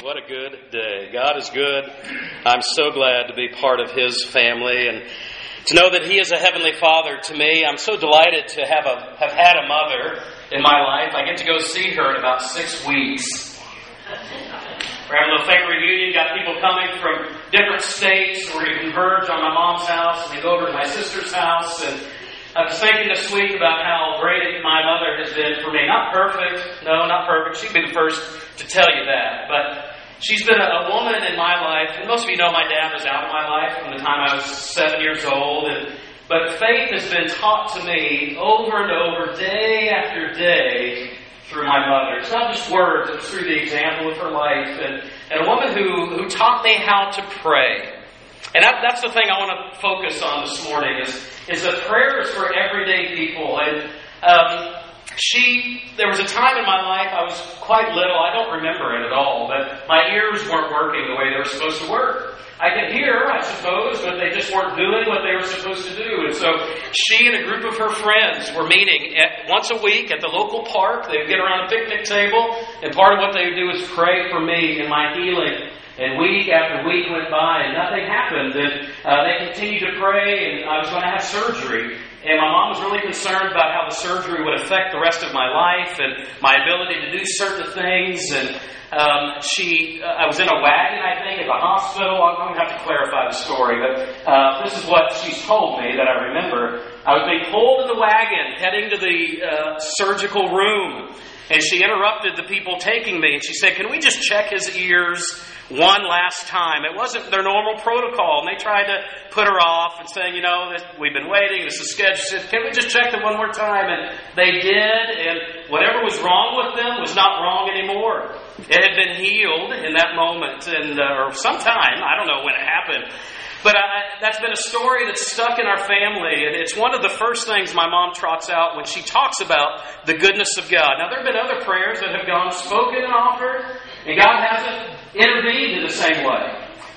What a good day. God is good. I'm so glad to be part of His family and to know that He is a Heavenly Father to me. I'm so delighted to have, a, have had a mother in my life. I get to go see her in about six weeks. We're having a little reunion. Got people coming from different states. We're going to converge on my mom's house and then go over to my sister's house. And I was thinking this week about how great my mother has been for me. Not perfect. No, not perfect. She'd be the first to tell you that. But She's been a, a, woman in my life, and most of you know my dad was out of my life from the time I was seven years old. And, but faith has been taught to me over and over, day after day, through my mother. It's not just words, it's through the example of her life. And, and a woman who, who taught me how to pray. And that, that's the thing I want to focus on this morning is, is that prayer is for everyday people. And um, she, there was a time in my life, I was quite little, I don't remember it at all, but my ears weren't working the way they were supposed to work. I could hear, I suppose, but they just weren't doing what they were supposed to do. And so she and a group of her friends were meeting at, once a week at the local park. They would get around a picnic table, and part of what they would do was pray for me and my healing. And week after week went by, and nothing happened. And uh, they continued to pray, and I was going to have surgery. And my mom was really concerned about how the surgery would affect the rest of my life and my ability to do certain things. And um, she, uh, I was in a wagon, I think, at the hospital. I'm going to have to clarify the story, but uh, this is what she's told me that I remember. I was being pulled in the wagon, heading to the uh, surgical room. And she interrupted the people taking me and she said, Can we just check his ears one last time? It wasn't their normal protocol. And they tried to put her off and saying, You know, we've been waiting, this is scheduled. She said, Can we just check them one more time? And they did. And whatever was wrong with them was not wrong anymore. It had been healed in that moment and, uh, or sometime. I don't know when it happened. But I, that's been a story that's stuck in our family, and it's one of the first things my mom trots out when she talks about the goodness of God. Now, there have been other prayers that have gone spoken and offered, and God hasn't intervened in the same way.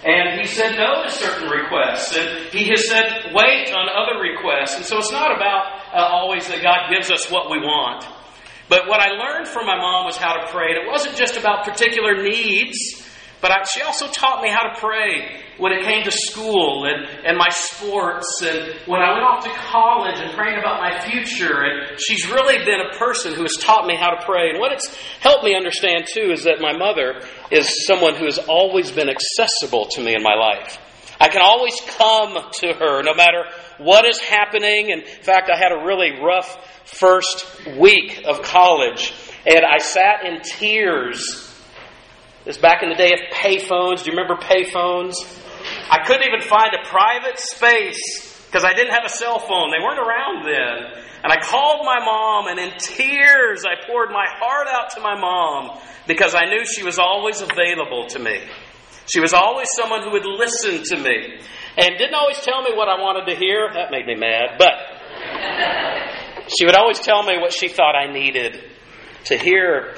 And He said no to certain requests, and He has said wait on other requests. And so it's not about uh, always that God gives us what we want. But what I learned from my mom was how to pray, and it wasn't just about particular needs. But I, she also taught me how to pray when it came to school and, and my sports and when I went off to college and praying about my future. And she's really been a person who has taught me how to pray. And what it's helped me understand too is that my mother is someone who has always been accessible to me in my life. I can always come to her no matter what is happening. In fact, I had a really rough first week of college and I sat in tears this back in the day of payphones. Do you remember payphones? I couldn't even find a private space because I didn't have a cell phone. They weren't around then. And I called my mom, and in tears, I poured my heart out to my mom because I knew she was always available to me. She was always someone who would listen to me and didn't always tell me what I wanted to hear. That made me mad. But she would always tell me what she thought I needed to hear.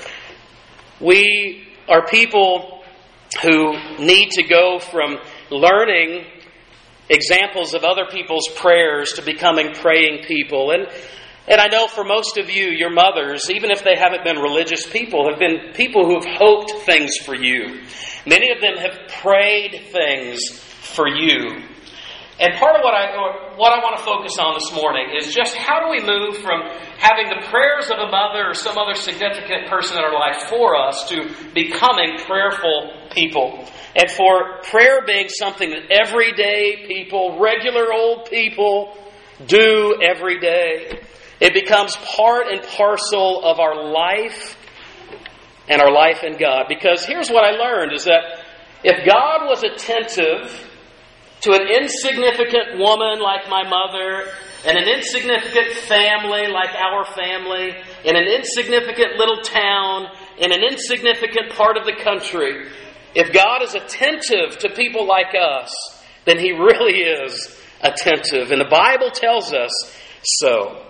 We are people who need to go from learning examples of other people's prayers to becoming praying people. And, and I know for most of you, your mothers, even if they haven't been religious people, have been people who have hoped things for you. Many of them have prayed things for you. And part of what I, what I want to focus on this morning is just how do we move from having the prayers of a mother or some other significant person in our life for us to becoming prayerful people. And for prayer being something that everyday people, regular old people, do every day. It becomes part and parcel of our life and our life in God. Because here's what I learned is that if God was attentive to an insignificant woman like my mother, and an insignificant family like our family, in an insignificant little town, in an insignificant part of the country, if God is attentive to people like us, then He really is attentive. And the Bible tells us so.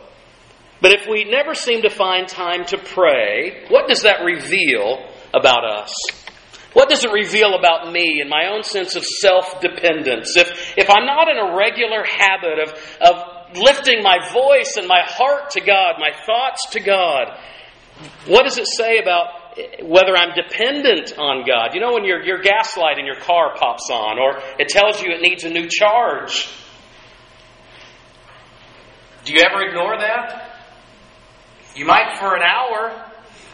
But if we never seem to find time to pray, what does that reveal about us? What does it reveal about me and my own sense of self dependence? If, if I'm not in a regular habit of, of lifting my voice and my heart to God, my thoughts to God, what does it say about whether I'm dependent on God. You know, when your, your gas light in your car pops on, or it tells you it needs a new charge. Do you ever ignore that? You might for an hour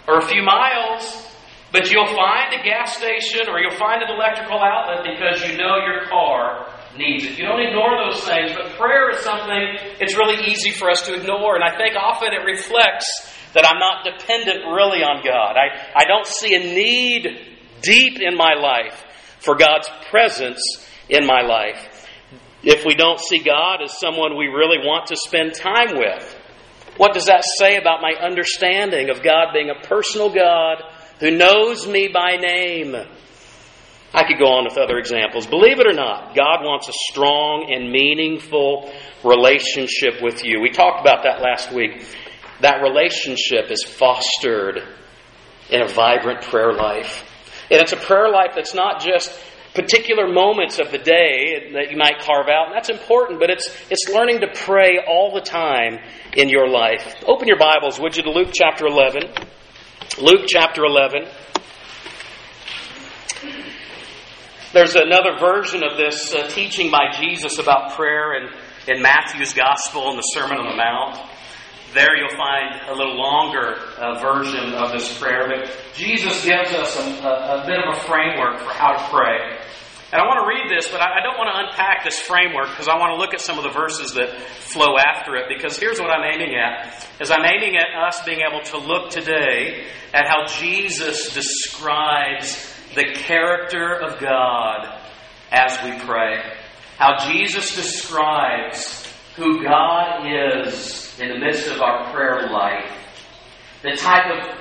or a few miles, but you'll find a gas station or you'll find an electrical outlet because you know your car needs it. You don't ignore those things, but prayer is something it's really easy for us to ignore. And I think often it reflects that I'm not dependent really on God. I, I don't see a need deep in my life for God's presence in my life. If we don't see God as someone we really want to spend time with, what does that say about my understanding of God being a personal God who knows me by name? I could go on with other examples. Believe it or not, God wants a strong and meaningful relationship with you. We talked about that last week. That relationship is fostered in a vibrant prayer life. And it's a prayer life that's not just particular moments of the day that you might carve out, and that's important, but it's, it's learning to pray all the time in your life. Open your Bibles, would you, to Luke chapter 11. Luke chapter 11. There's another version of this uh, teaching by Jesus about prayer in, in Matthew's Gospel in the Sermon on the Mount. There you'll find a little longer uh, version of this prayer, but Jesus gives us a, a, a, bit of a framework for how to pray. And I want to read this, but I, don't want to unpack this framework because I want to look at some of the verses that flow after it. Because here's what I'm aiming at: is I'm aiming at us being able to look today at how Jesus describes the character of God as we pray. How Jesus describes who God is in the midst of our prayer life. The type of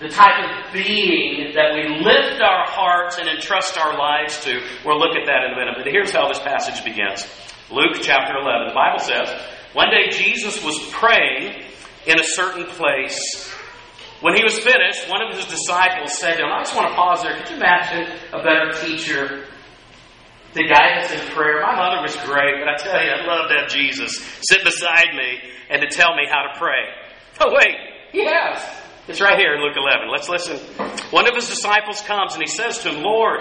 the type of being that we lift our hearts and entrust our lives to. We'll look at that in a minute. But here's how this passage begins. Luke chapter 11. The Bible says, One day Jesus was praying in a certain place. When he was finished, one of his disciples said to him, I just want to pause there. Could you imagine a better teacher to guide us in prayer. My mother was great, but I tell you, I'd love to have Jesus sit beside me and to tell me how to pray. Oh, wait, he has. It's right here in Luke 11. Let's listen. One of his disciples comes and he says to him, Lord,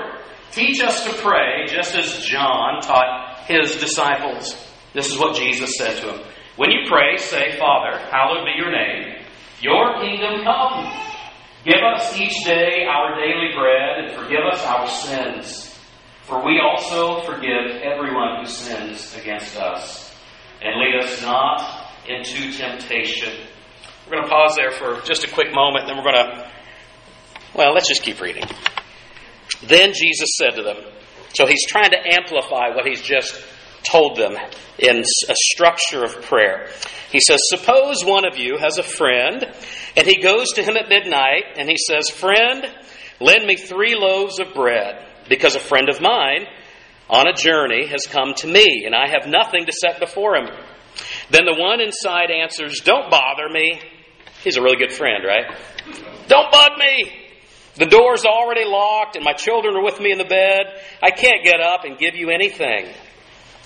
teach us to pray just as John taught his disciples. This is what Jesus said to him. When you pray, say, Father, hallowed be your name. Your kingdom come. Give us each day our daily bread and forgive us our sins for we also forgive everyone who sins against us. And lead us not into temptation. We're going to pause there for just a quick moment, then we're going to, well, let's just keep reading. Then Jesus said to them, so he's trying to amplify what he's just told them in a structure of prayer. He says, Suppose one of you has a friend, and he goes to him at midnight, and he says, Friend, lend me three loaves of bread because a friend of mine on a journey has come to me, and I have nothing to set before him. Then the one inside answers, Don't bother me. He's a really good friend, right? Don't bug me. The door's already locked, and my children are with me in the bed. I can't get up and give you anything.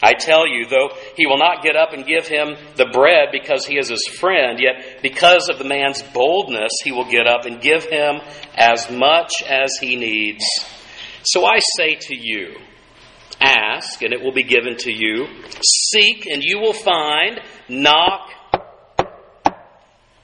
I tell you, though he will not get up and give him the bread because he is his friend, yet because of the man's boldness, he will get up and give him as much as he needs. So I say to you, ask and it will be given to you. Seek and you will find. Knock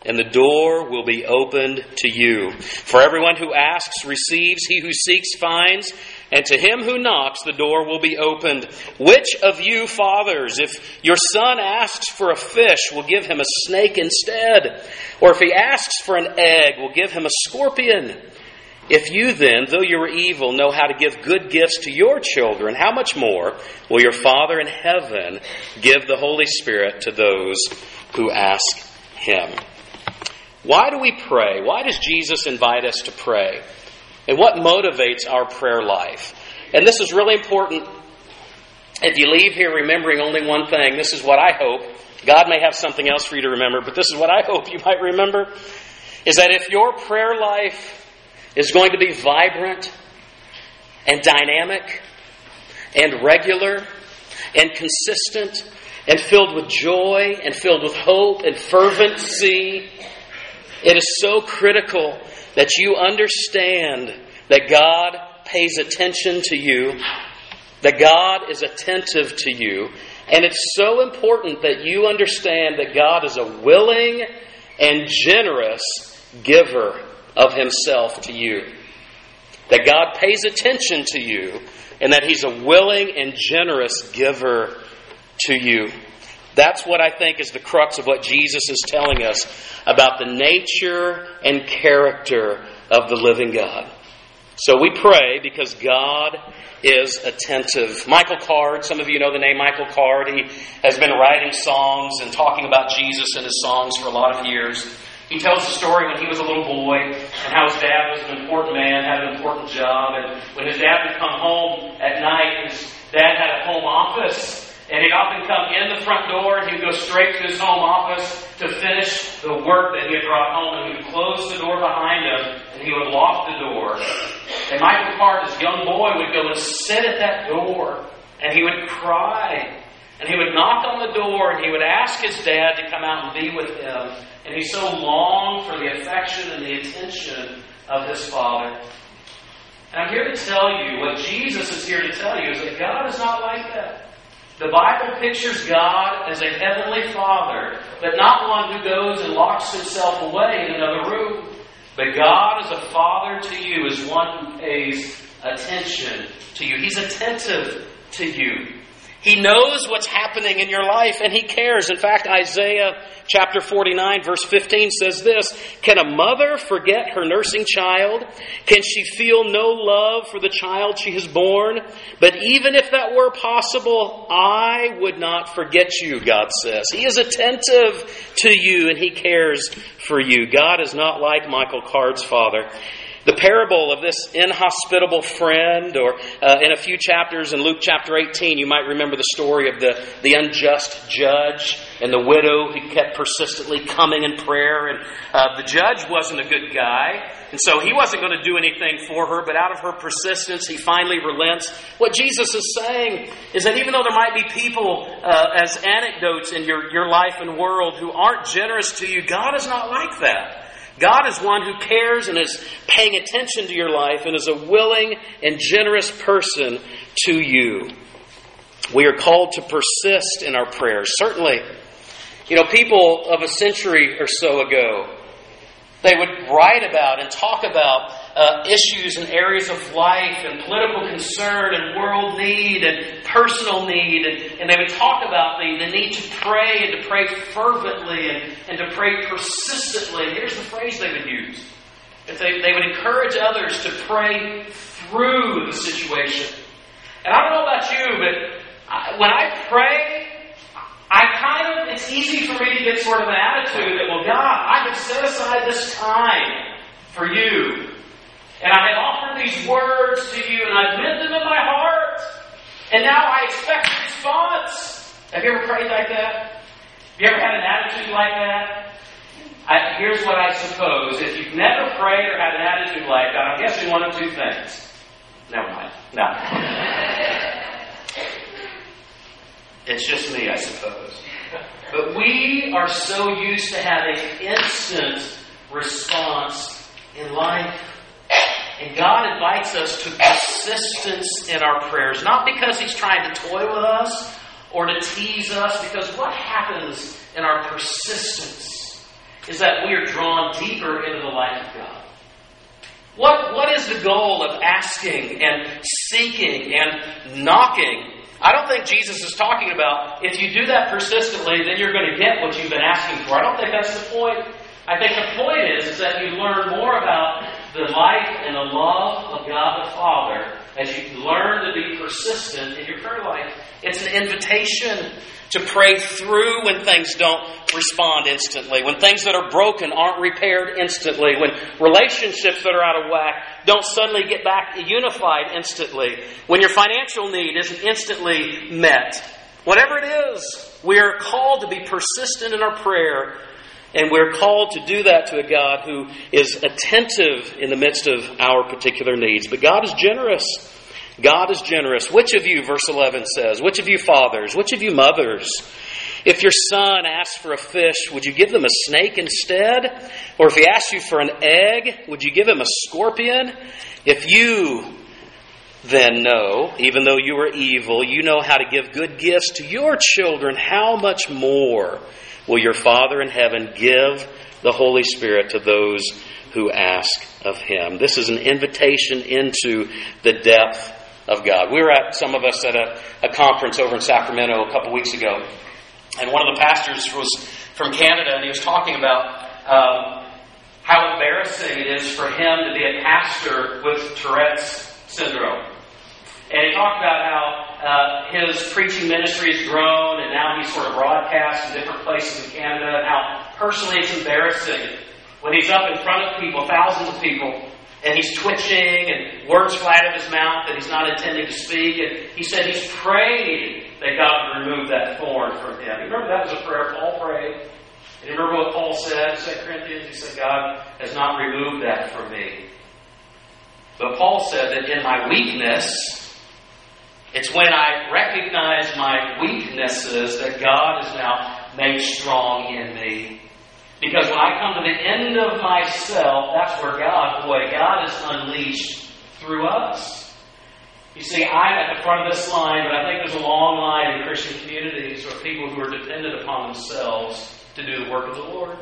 and the door will be opened to you. For everyone who asks receives, he who seeks finds, and to him who knocks the door will be opened. Which of you fathers, if your son asks for a fish, will give him a snake instead? Or if he asks for an egg, will give him a scorpion? If you then, though you are evil, know how to give good gifts to your children, how much more will your Father in heaven give the Holy Spirit to those who ask Him? Why do we pray? Why does Jesus invite us to pray? And what motivates our prayer life? And this is really important. If you leave here remembering only one thing, this is what I hope. God may have something else for you to remember, but this is what I hope you might remember. Is that if your prayer life is going to be vibrant and dynamic and regular and consistent and filled with joy and filled with hope and fervency. It is so critical that you understand that God pays attention to you, that God is attentive to you, and it's so important that you understand that God is a willing and generous giver of Himself to you. That God pays attention to you, and that He's a willing and generous giver to you. That's what I think is the crux of what Jesus is telling us about the nature and character of the living God. So we pray because God is attentive. Michael Card, some of you know the name Michael Card. He has been writing songs and talking about Jesus in his songs for a lot of years. He tells the story when he was a little boy and how his dad was an important man, had an important job, and when his dad would come home at night, his dad had a home office and he'd often come in the front door and he would go straight to his home office to finish the work that he had brought home. And he would close the door behind him and he would lock the door. And Michael Card, this young boy, would go and sit at that door and he would cry. And he would knock on the door and he would ask his dad to come out and be with him. And he so longed for the affection and the attention of his father. And I'm here to tell you what Jesus is here to tell you is that God is not like that. The Bible pictures God as a heavenly Father, but not one who goes and locks himself away in another room. But God as a Father to you is one who pays attention to you. He's attentive to you. He knows what's happening in your life and He cares. In fact, Isaiah chapter 49, verse 15 says this Can a mother forget her nursing child? Can she feel no love for the child she has born? But even if that were possible, I would not forget you, God says. He is attentive to you and He cares for you. God is not like Michael Card's father. The parable of this inhospitable friend, or uh, in a few chapters in Luke chapter 18, you might remember the story of the, the unjust judge and the widow who kept persistently coming in prayer. And uh, the judge wasn't a good guy, and so he wasn't going to do anything for her, but out of her persistence, he finally relents. What Jesus is saying is that even though there might be people uh, as anecdotes in your, your life and world who aren't generous to you, God is not like that. God is one who cares and is paying attention to your life and is a willing and generous person to you. We are called to persist in our prayers. Certainly, you know, people of a century or so ago, they would write about and talk about uh, issues and areas of life and political concern and world need and personal need. And, and they would talk about the, the need to pray and to pray fervently and, and to pray persistently. Here's the phrase they would use. If they, they would encourage others to pray through the situation. And I don't know about you, but I, when I pray, I kind of, it's easy for me to get sort of an attitude that, well, God, I have set aside this time for you. And I had offered these words to you, and I've meant them in my heart. And now I expect a response. Have you ever prayed like that? Have you ever had an attitude like that? I, here's what I suppose. If you've never prayed or had an attitude like that, I'm guessing one of two things. Never mind. No. It's just me, I suppose. But we are so used to having instant response in life. And God invites us to persistence in our prayers, not because He's trying to toy with us or to tease us, because what happens in our persistence is that we are drawn deeper into the life of God. What, what is the goal of asking and seeking and knocking? I don't think Jesus is talking about if you do that persistently, then you're going to get what you've been asking for. I don't think that's the point. I think the point is, is that you learn more about the life and the love of God the Father as you learn to be persistent in your prayer life. It's an invitation to pray through when things don't respond instantly, when things that are broken aren't repaired instantly, when relationships that are out of whack don't suddenly get back unified instantly, when your financial need isn't instantly met. Whatever it is, we are called to be persistent in our prayer and we're called to do that to a God who is attentive in the midst of our particular needs. But God is generous. God is generous. Which of you, verse 11 says, which of you fathers, which of you mothers, If your son asks for a fish, would you give them a snake instead? Or if he asks you for an egg, would you give him a scorpion? If you then know, even though you are evil, you know how to give good gifts to your children, how much more will your Father in heaven give the Holy Spirit to those who ask of him? This is an invitation into the depth of God. We were at, some of us, at a, a conference over in Sacramento a couple weeks ago, and one of the pastors was from Canada, and he was talking about um, how embarrassing it is for him to be a pastor with Tourette's syndrome. And he talked about how uh, his preaching ministry has grown, and now he's sort of broadcast in different places in Canada, and how personally it's embarrassing when he's up in front of people, thousands of people, and he's twitching and words fly out of his mouth that he's not intending to speak. And he said he's prayed that God would remove that thorn from him. You remember that was a prayer Paul prayed? And you remember what Paul said in 2 Corinthians? He said, God has not removed that from me. But Paul said that in my weakness, it's when I recognize my weaknesses that God is now made strong in me. Because when I come to the end of myself, that's where God, boy, God is unleashed through us. You see, I'm at the front of this line, but I think there's a long line in Christian communities of people who are dependent upon themselves to do the work of the Lord,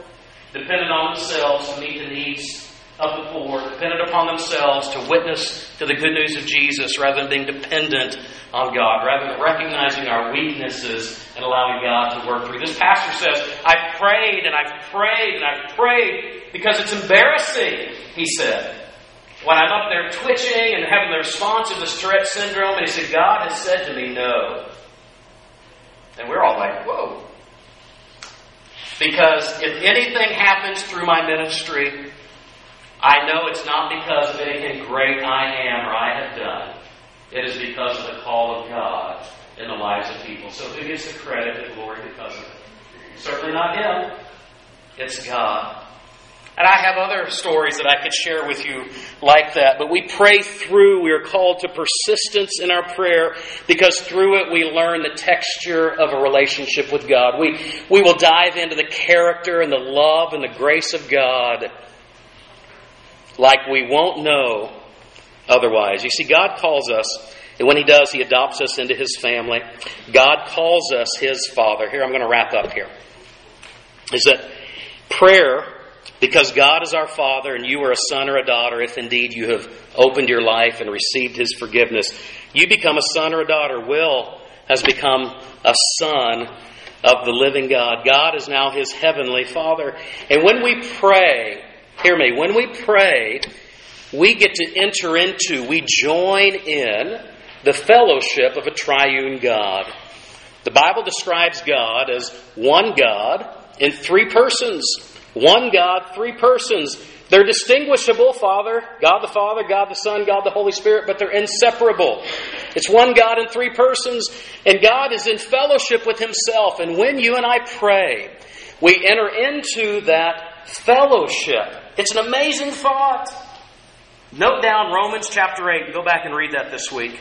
dependent on themselves to meet the needs of the poor, dependent upon themselves to witness to the good news of Jesus rather than being dependent on God, rather than recognizing our weaknesses and allowing God to work through. This pastor says, I've prayed and I've prayed and I've prayed because it's embarrassing, he said. When I'm up there twitching and having the response of this Tourette syndrome, and he said, God has said to me, no. And we're all like, whoa. Because if anything happens through my ministry, I know it's not because of anything great I am or I have done. It is because of the call of God in the lives of people. So who gets the credit and glory because of it? Certainly not Him. It's God. And I have other stories that I could share with you like that. But we pray through. We are called to persistence in our prayer because through it we learn the texture of a relationship with God. We, we will dive into the character and the love and the grace of God like we won't know otherwise. You see, God calls us, and when He does, He adopts us into His family. God calls us His Father. Here, I'm going to wrap up here. Is that prayer, because God is our Father and you are a son or a daughter, if indeed you have opened your life and received His forgiveness, you become a son or a daughter. Will has become a son of the living God. God is now His heavenly Father. And when we pray, Hear me. When we pray, we get to enter into, we join in the fellowship of a triune God. The Bible describes God as one God in three persons. One God, three persons. They're distinguishable, Father, God the Father, God the Son, God the Holy Spirit, but they're inseparable. It's one God in three persons, and God is in fellowship with Himself. And when you and I pray, we enter into that fellowship. It's an amazing thought. Note down Romans chapter 8 and go back and read that this week.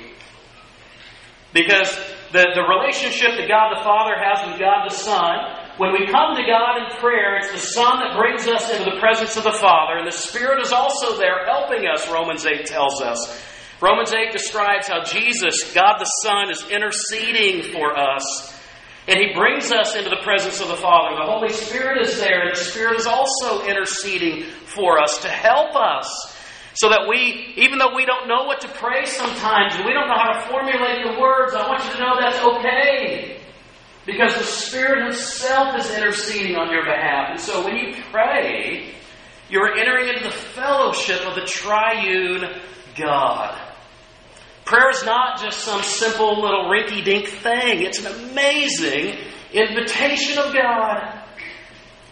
Because the, the relationship that God the Father has with God the Son, when we come to God in prayer, it's the Son that brings us into the presence of the Father, and the Spirit is also there helping us, Romans 8 tells us. Romans 8 describes how Jesus, God the Son, is interceding for us and He brings us into the presence of the Father. The Holy Spirit is there, and the Spirit is also interceding for us to help us. So that we, even though we don't know what to pray sometimes, and we don't know how to formulate the words, I want you to know that's okay. Because the Spirit Himself is interceding on your behalf. And so when you pray, you're entering into the fellowship of the triune God. Prayer is not just some simple little rinky dink thing, it's an amazing invitation of God.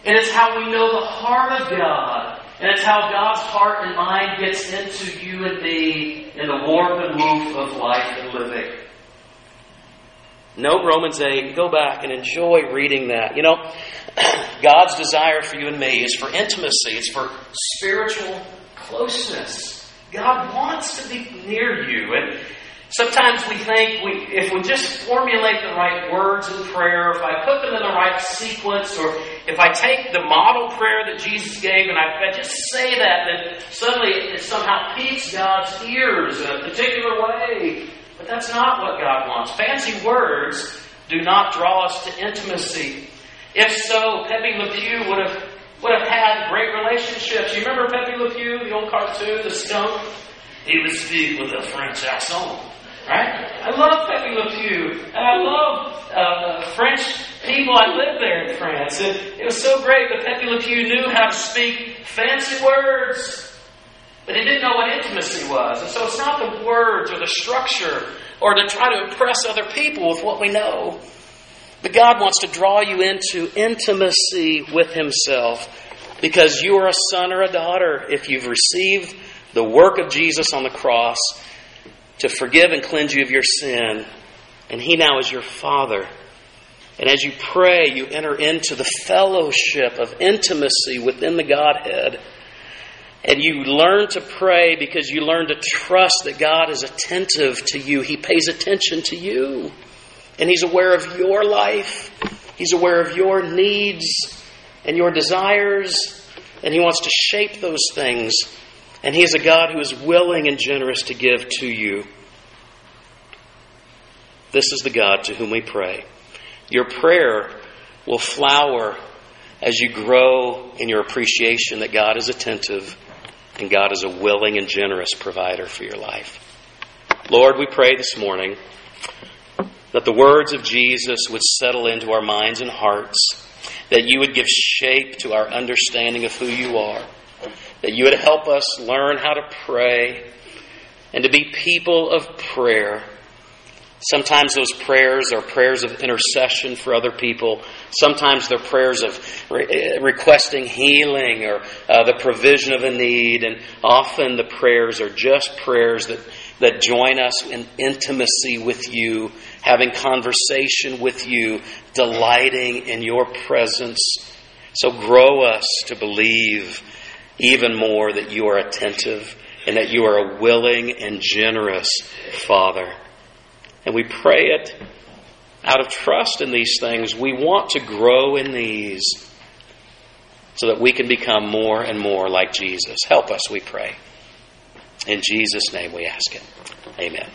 And it's how we know the heart of God. And it's how God's heart and mind gets into you and me in the warmth and woof of life and living. Note Romans 8. Go back and enjoy reading that. You know, God's desire for you and me is for intimacy, it's for spiritual closeness. God wants to be near you. And Sometimes we think we, if we just formulate the right words in prayer, if I put them in the right sequence, or if I take the model prayer that Jesus gave and I, I just say that, then suddenly it somehow piques God's ears in a particular way. But that's not what God wants. Fancy words do not draw us to intimacy. If so, Pepe Le Pew would have would have had great relationships. You remember Pepe Le Pew, the old cartoon, the skunk? He would speak with a French accent. Right? I love Pepe Le Pew. And I love uh, French people. I lived there in France. And it was so great that Pepe Le Pew knew how to speak fancy words. But he didn't know what intimacy was. And so it's not the words or the structure or to try to impress other people with what we know. But God wants to draw you into intimacy with Himself because you are a son or a daughter if you've received the work of Jesus on the cross to forgive and cleanse you of your sin. And He now is your Father. And as you pray, you enter into the fellowship of intimacy within the Godhead. And you learn to pray because you learn to trust that God is attentive to you. He pays attention to you. And He's aware of your life. He's aware of your needs and your desires. And He wants to shape those things and He is a God who is willing and generous to give to you. This is the God to whom we pray. Your prayer will flower as you grow in your appreciation that God is attentive and God is a willing and generous provider for your life. Lord, we pray this morning that the words of Jesus would settle into our minds and hearts, that you would give shape to our understanding of who you are that you would help us learn how to pray and to be people of prayer. Sometimes those prayers are prayers of intercession for other people. Sometimes they're prayers of re- requesting healing or uh, the provision of a need. And often the prayers are just prayers that, that join us in intimacy with you, having conversation with you, delighting in your presence. So grow us to believe even more that you are attentive and that you are a willing and generous Father. And we pray it out of trust in these things. We want to grow in these so that we can become more and more like Jesus. Help us, we pray. In Jesus' name we ask it. Amen.